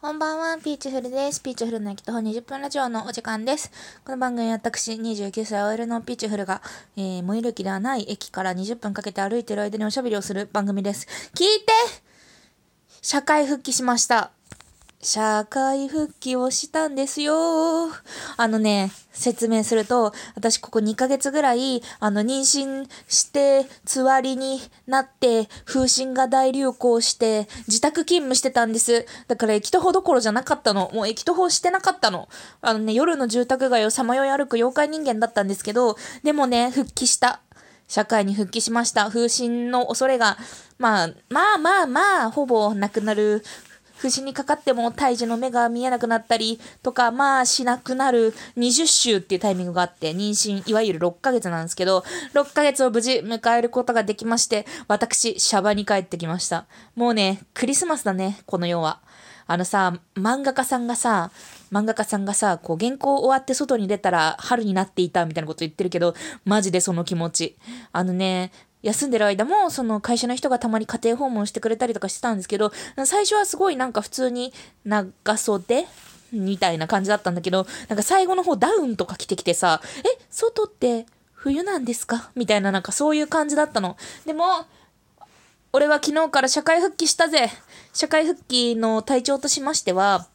こんばんは、ピーチフルです。ピーチフルの駅徒歩20分ラジオのお時間です。この番組は私、29歳 OL のピーチフルが、えー、最寄り駅ではない駅から20分かけて歩いてる間におしゃべりをする番組です。聞いて社会復帰しました。社会復帰をしたんですよ。あのね、説明すると、私ここ2ヶ月ぐらい、あの、妊娠して、つわりになって、風疹が大流行して、自宅勤務してたんです。だから駅徒歩どころじゃなかったの。もう駅徒歩してなかったの。あのね、夜の住宅街をさまよい歩く妖怪人間だったんですけど、でもね、復帰した。社会に復帰しました。風疹の恐れが、まあ、まあまあまあ、ほぼなくなる不死にかかっても胎児の目が見えなくなったりとか、まあしなくなる20週っていうタイミングがあって、妊娠、いわゆる6ヶ月なんですけど、6ヶ月を無事迎えることができまして、私、シャバに帰ってきました。もうね、クリスマスだね、この世は。あのさ、漫画家さんがさ、漫画家さんがさ、こう原稿終わって外に出たら春になっていたみたいなこと言ってるけど、マジでその気持ち。あのね、休んでる間も、その会社の人がたまに家庭訪問してくれたりとかしてたんですけど、最初はすごいなんか普通に長袖みたいな感じだったんだけど、なんか最後の方ダウンとか着てきてさ、え、外って冬なんですか？みたいななんかそういう感じだったの。でも、俺は昨日から社会復帰したぜ。社会復帰の体調としましては、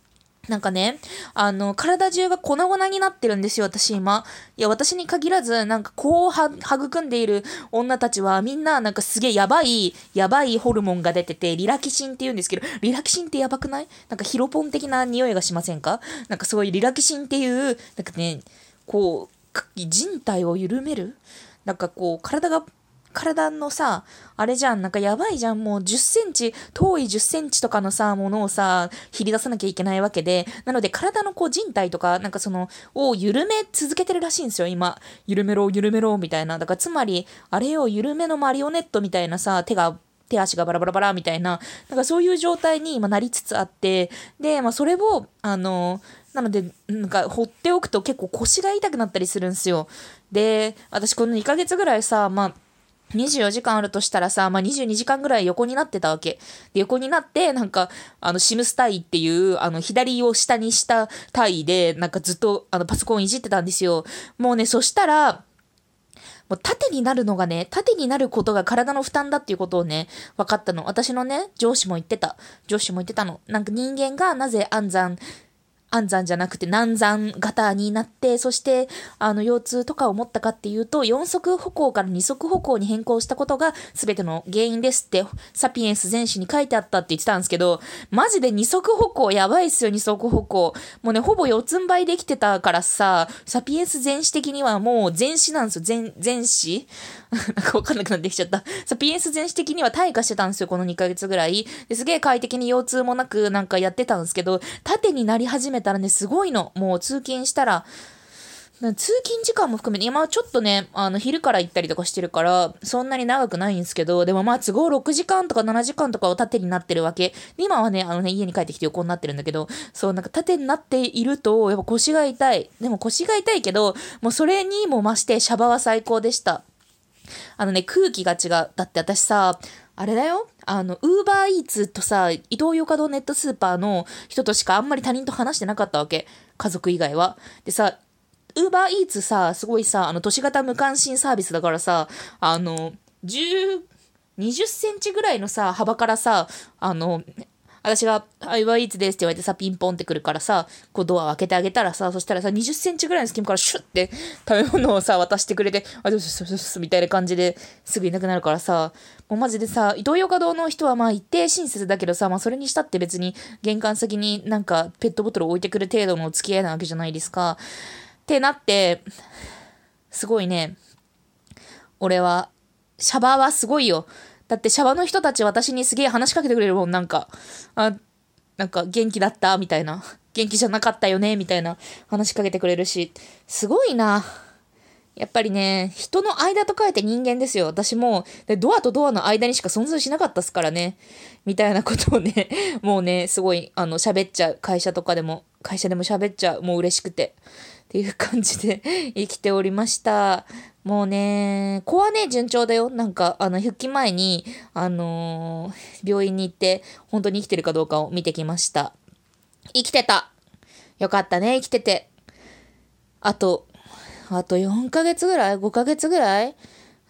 なんかね、あの、体中が粉々になってるんですよ、私今。いや、私に限らず、なんかこうは、育んでいる女たちは、みんななんかすげえやばい、やばいホルモンが出てて、リラキシンって言うんですけど、リラキシンってやばくない？なんかヒロポン的な匂いがしませんか？なんかすごいリラキシンっていう、なんかね、こう、人体を緩める？なんかこう、体が体のさ、あれじゃん、なんかやばいじゃん、もう10センチ、遠い10センチとかのさ、ものをさ、切り出さなきゃいけないわけで、なので体のこう人体とか、なんかその、を緩め続けてるらしいんですよ、今。緩めろ、緩めろ、みたいな。だからつまり、あれを緩めのマリオネットみたいなさ、手が、手足がバラバラバラみたいな、なんかそういう状態に今なりつつあって、で、まあそれを、あの、なので、なんか放っておくと結構腰が痛くなったりするんですよ。で、私この2ヶ月ぐらいさ、まあ、24時間あるとしたらさ、まあ、22時間ぐらい横になってたわけ。で、横になって、なんか、あの、シムスタイっていう、あの、左を下にした体で、なんかずっと、あの、パソコンいじってたんですよ。もうね、そしたら、もう縦になるのがね、縦になることが体の負担だっていうことをね、分かったの。私のね、上司も言ってた。上司も言ってたの。なんか人間がなぜ安産安産じゃなくて難産型になって、そして、あの、腰痛とかを持ったかっていうと、4足歩行から2足歩行に変更したことが全ての原因ですって、サピエンス全史に書いてあったって言ってたんですけど、マジで2足歩行やばいっすよ、2足歩行。もうね、ほぼ四つん這いできてたからさ、サピエンス全史的にはもう全史なんですよ、全、全史？なんかわかんなくなってきちゃった。サピエンス全史的には退化してたんですよ、この2ヶ月ぐらい。ですげえ快適に腰痛もなくなんかやってたんですけど、縦になり始めたらね、すごいの。もう通勤したら、通勤時間も含めて、今はちょっとね、あの、昼から行ったりとかしてるから、そんなに長くないんですけど、でもまあ都合6時間とか7時間とかを縦になってるわけ。今はね、あのね、家に帰ってきて横になってるんだけど、そう、なんか縦になっていると、やっぱ腰が痛い。でも腰が痛いけど、もうそれにも増してシャバは最高でした。あのね、空気が違う。だって私さ、あれだよあの、ウーバーイーツとさ、イトーヨーカドーネットスーパーの人としかあんまり他人と話してなかったわけ。家族以外は。でさ、ウーバーイーツさ、すごいさ、あの、都市型無関心サービスだからさ、あの、10、20センチぐらいのさ、幅からさ、あの、私が、はい、ワイーツですって言われてさ、ピンポンってくるからさ、こうドアを開けてあげたらさ、そしたらさ、20センチぐらいの隙間からシュッて食べ物をさ、渡してくれて、あ、どうすどうすみたいな感じですぐいなくなるからさ、もうマジでさ、イトーヨーカ堂の人はまあ一定親切だけどさ、まあそれにしたって別に玄関先になんかペットボトルを置いてくる程度の付き合いなわけじゃないですか。ってなって、すごいね、俺は、シャバーはすごいよ。だってシャバの人たち私にすげえ話しかけてくれるもん、なんか。あ、なんか元気だった？みたいな。元気じゃなかったよね？みたいな話しかけてくれるし。すごいな。やっぱりね、人の間と書いて人間ですよ。私も、でドアとドアの間にしか存在しなかったっすからね。みたいなことをね、もうね、すごい、あの、喋っちゃう。会社とかでも、会社でも喋っちゃう。もう嬉しくて。っていう感じで 生きておりました。もうね、子はね、順調だよ。なんか、あの、復帰前に、あのー、病院に行って、本当に生きてるかどうかを見てきました。生きてた。よかったね、生きてて。あと、あと4ヶ月ぐらい ?5 ヶ月ぐらい？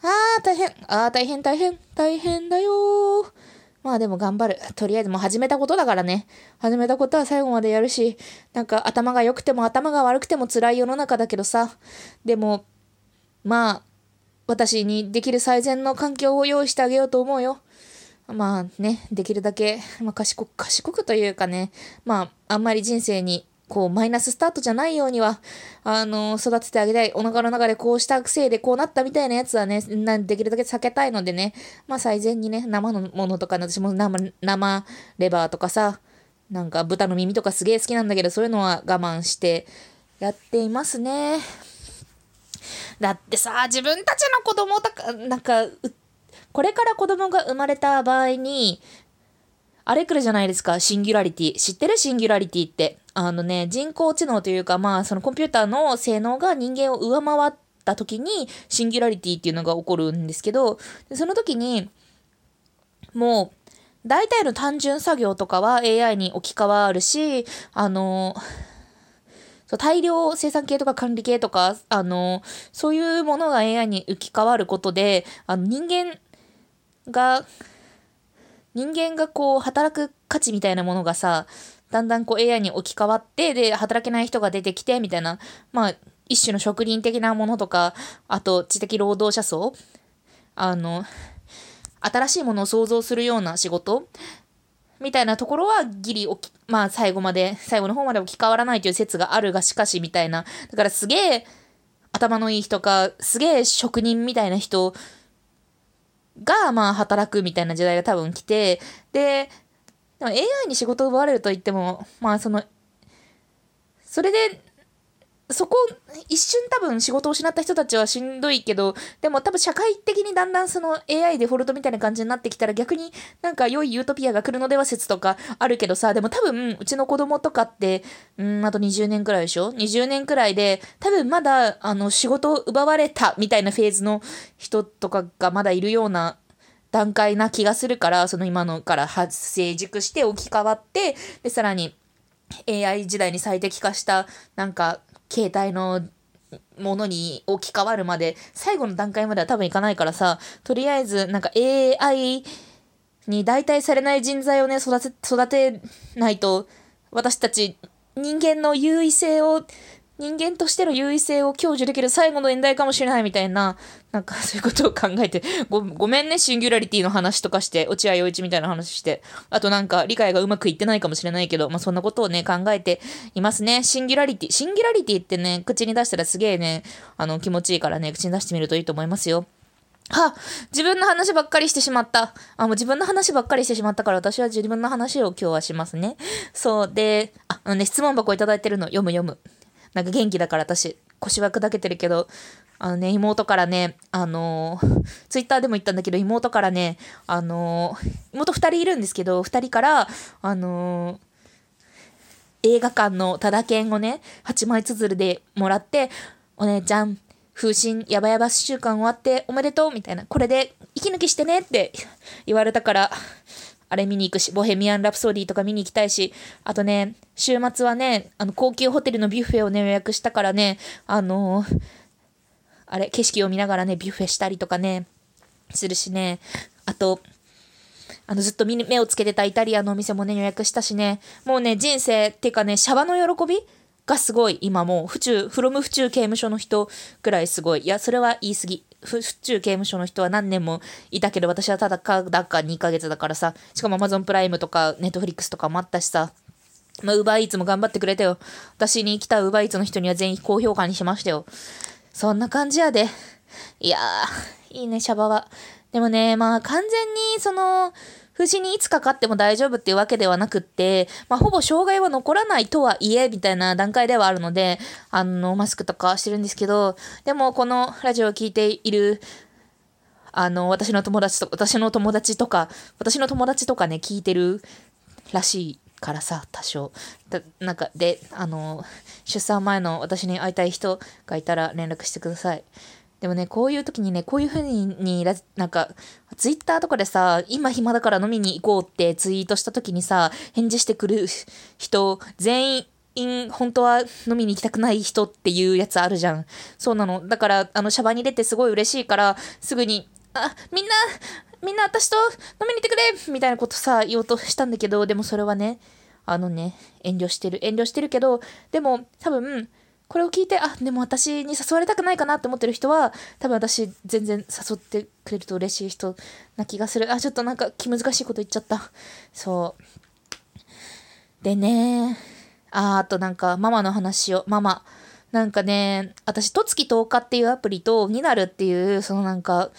ああ、大変。ああ、大変、大変。大変だよまあでも頑張る。とりあえずもう始めたことだからね。始めたことは最後までやるし、なんか頭が良くても頭が悪くても辛い世の中だけどさ。でも、まあ、私にできる最善の環境を用意してあげようと思うよ。まあね、できるだけ、まあ、賢く、賢くというかね、まあ、あんまり人生にこう、マイナススタートじゃないようには、あの、育ててあげたい。お腹の中でこうしたくせいでこうなったみたいなやつはね、できるだけ避けたいのでね、まあ最善にね、生のものとか、私も生、生レバーとかさ、なんか豚の耳とかすげえ好きなんだけど、そういうのは我慢してやっていますね。だってさ、自分たちの子供とか、なんか、これから子供が生まれた場合に、あれ来るじゃないですか、シンギュラリティ。知ってる？シンギュラリティって。あのね、人工知能というか、まあ、そのコンピューターの性能が人間を上回った時に、シンギュラリティっていうのが起こるんですけど、その時に、もう、大体の単純作業とかは AI に置き換わるし、あの、そう大量生産系とか管理系とか、あの、そういうものが AI に置き換わることで、あの人間が、人間がこう働く価値みたいなものがさ、だんだんこう AI に置き換わって、で、働けない人が出てきて、みたいな、まあ、一種の職人的なものとか、あと知的労働者層、あの、新しいものを創造するような仕事みたいなところはギリき、まあ最後まで、最後の方まで置き換わらないという説があるがしかしみたいな。だからすげえ頭のいい人か、すげえ職人みたいな人がまあ働くみたいな時代が多分来て、で、でも AI に仕事を奪われると言っても、まあその、それで、そこ、一瞬多分仕事を失った人たちはしんどいけど、でも多分社会的にだんだんその AI デフォルトみたいな感じになってきたら逆になんか良いユートピアが来るのでは説とかあるけどさ、でも多分うちの子供とかって、うん、あと20年くらいでしょ ?20 年くらいで多分まだあの仕事を奪われたみたいなフェーズの人とかがまだいるような段階な気がするから、その今のから発成熟して置き換わって、で、さらに AI 時代に最適化した、なんか、携帯のものに置き換わるまで、最後の段階までは多分いかないからさ、とりあえず、なんか AI に代替されない人材をね、育て、育てないと、私たち人間の優位性を人間としての優位性を享受できる最後の年代かもしれないみたいな、なんかそういうことを考えて、ごごめんね、シンギュラリティの話とかして、落合陽一みたいな話して、あとなんか理解がうまくいってないかもしれないけど、まあそんなことをね、考えていますね。シンギュラリティ。シンギュラリティってね、口に出したらすげえね、あの気持ちいいからね、口に出してみるといいと思いますよ。は自分の話ばっかりしてしまった。あ、もう自分の話ばっかりしてしまったから私は自分の話を今日はしますね。そう。で、あ、あのね、質問箱いただいてるの読む読む。なんか元気だから私、腰は砕けてるけど、あのね、妹からね、あのー、ツイッターでも言ったんだけど、妹からね、あのー、妹二人いるんですけど、二人から、あのー、映画館のタダ券をね、8枚つづるでもらって、お姉ちゃん、風神やばやば週間終わっておめでとうみたいな、これで息抜きしてねって言われたから、あれ見に行くし、ボヘミアン・ラプソディとか見に行きたいし、あとね、週末はね、あの、高級ホテルのビュッフェをね、予約したからね、あのー、あれ、景色を見ながらね、ビュッフェしたりとかね、するしね、あと、あの、ずっと目をつけてたイタリアのお店もね、予約したしね、もうね、人生、っていうかね、シャバの喜びがすごい、今もう、府中、フロム府中刑務所の人ぐらいすごい。いや、それは言い過ぎ。府中刑務所の人は何年もいたけど、私はただかだか2ヶ月だからさ、しかも Amazon プライムとか Netflix とかもあったしさ、まあ、ウーバーイーツも頑張ってくれたよ。私に来たウーバーイーツの人には全員高評価にしましたよ。そんな感じやで。いやー、いいね、シャバは。でもね、まあ完全に、その、不死にいつかかっても大丈夫っていうわけではなくって、まあ、ほぼ障害は残らないとはいえ、みたいな段階ではあるので、あの、マスクとかしてるんですけど、でも、このラジオを聴いている、あの、私の友達と、私の友達とか、私の友達とかね、聞いてるらしいからさ、多少。だなんか、で、あの、出産前の私に会いたい人がいたら連絡してください。でもね、こういう時にね、こういう風に、になんか、ツイッターとかでさ、今暇だから飲みに行こうってツイートした時にさ、返事してくる人、全員、本当は飲みに行きたくない人っていうやつあるじゃん。そうなの。だから、あの、シャバに出てすごい嬉しいから、すぐに、あ、みんな、みんな私と飲みに行ってくれみたいなことさ、言おうとしたんだけど、でもそれはね、あのね、遠慮してる。遠慮してるけど、でも多分、これを聞いて、あ、でも私に誘われたくないかなって思ってる人は、多分私全然誘ってくれると嬉しい人な気がする。あ、ちょっとなんか気難しいこと言っちゃった。そう。でね、あ、あとなんかママの話を、ママ。なんかね、私、とつき10日っていうアプリと、になるっていう、そのなんか、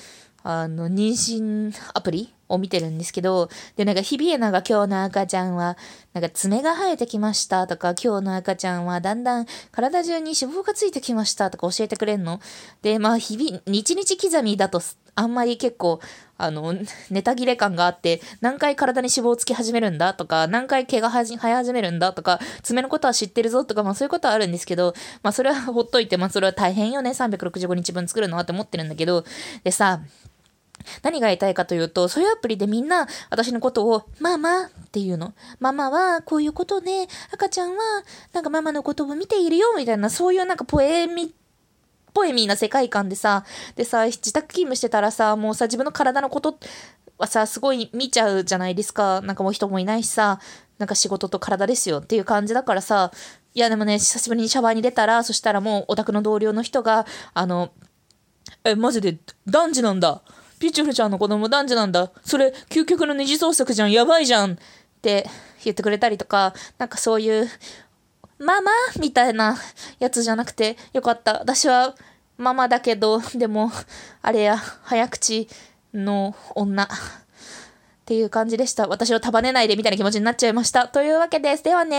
あの、妊娠アプリを見てるんですけど、で、なんか、日比エナが今日の赤ちゃんは、なんか爪が生えてきましたとか、今日の赤ちゃんはだんだん体中に脂肪がついてきましたとか教えてくれんの？で、まあ、日々、日々刻みだと、あんまり結構、あの、ネタ切れ感があって、何回体に脂肪をつき始めるんだとか、何回毛が生え始めるんだとか、爪のことは知ってるぞとか、まあそういうことはあるんですけど、まあそれはほっといて、まあそれは大変よね、365日分作るのはって思ってるんだけど、でさ、何が言いたいかというと、そういうアプリでみんな私のことをママっていうの？ママはこういうことで、赤ちゃんはなんかママのことを見ているよみたいな、そういうなんかポエミ、ポエミーな世界観でさ、でさ、自宅勤務してたらさ、もうさ、自分の体のことはさ、すごい見ちゃうじゃないですか。なんかもう人もいないしさ、なんか仕事と体ですよっていう感じだからさ、いやでもね、久しぶりにシャワーに出たら、そしたらもうオタクの同僚の人が、あの、え、マジで男児なんだ。ピチュフちゃんの子供男児なんだ。それ、究極の二次創作じゃん。やばいじゃん。って言ってくれたりとか、なんかそういう、ママみたいなやつじゃなくてよかった。私はママだけど、でも、あれや、早口の女。っていう感じでした。私を束ねないでみたいな気持ちになっちゃいました。というわけです。ではね。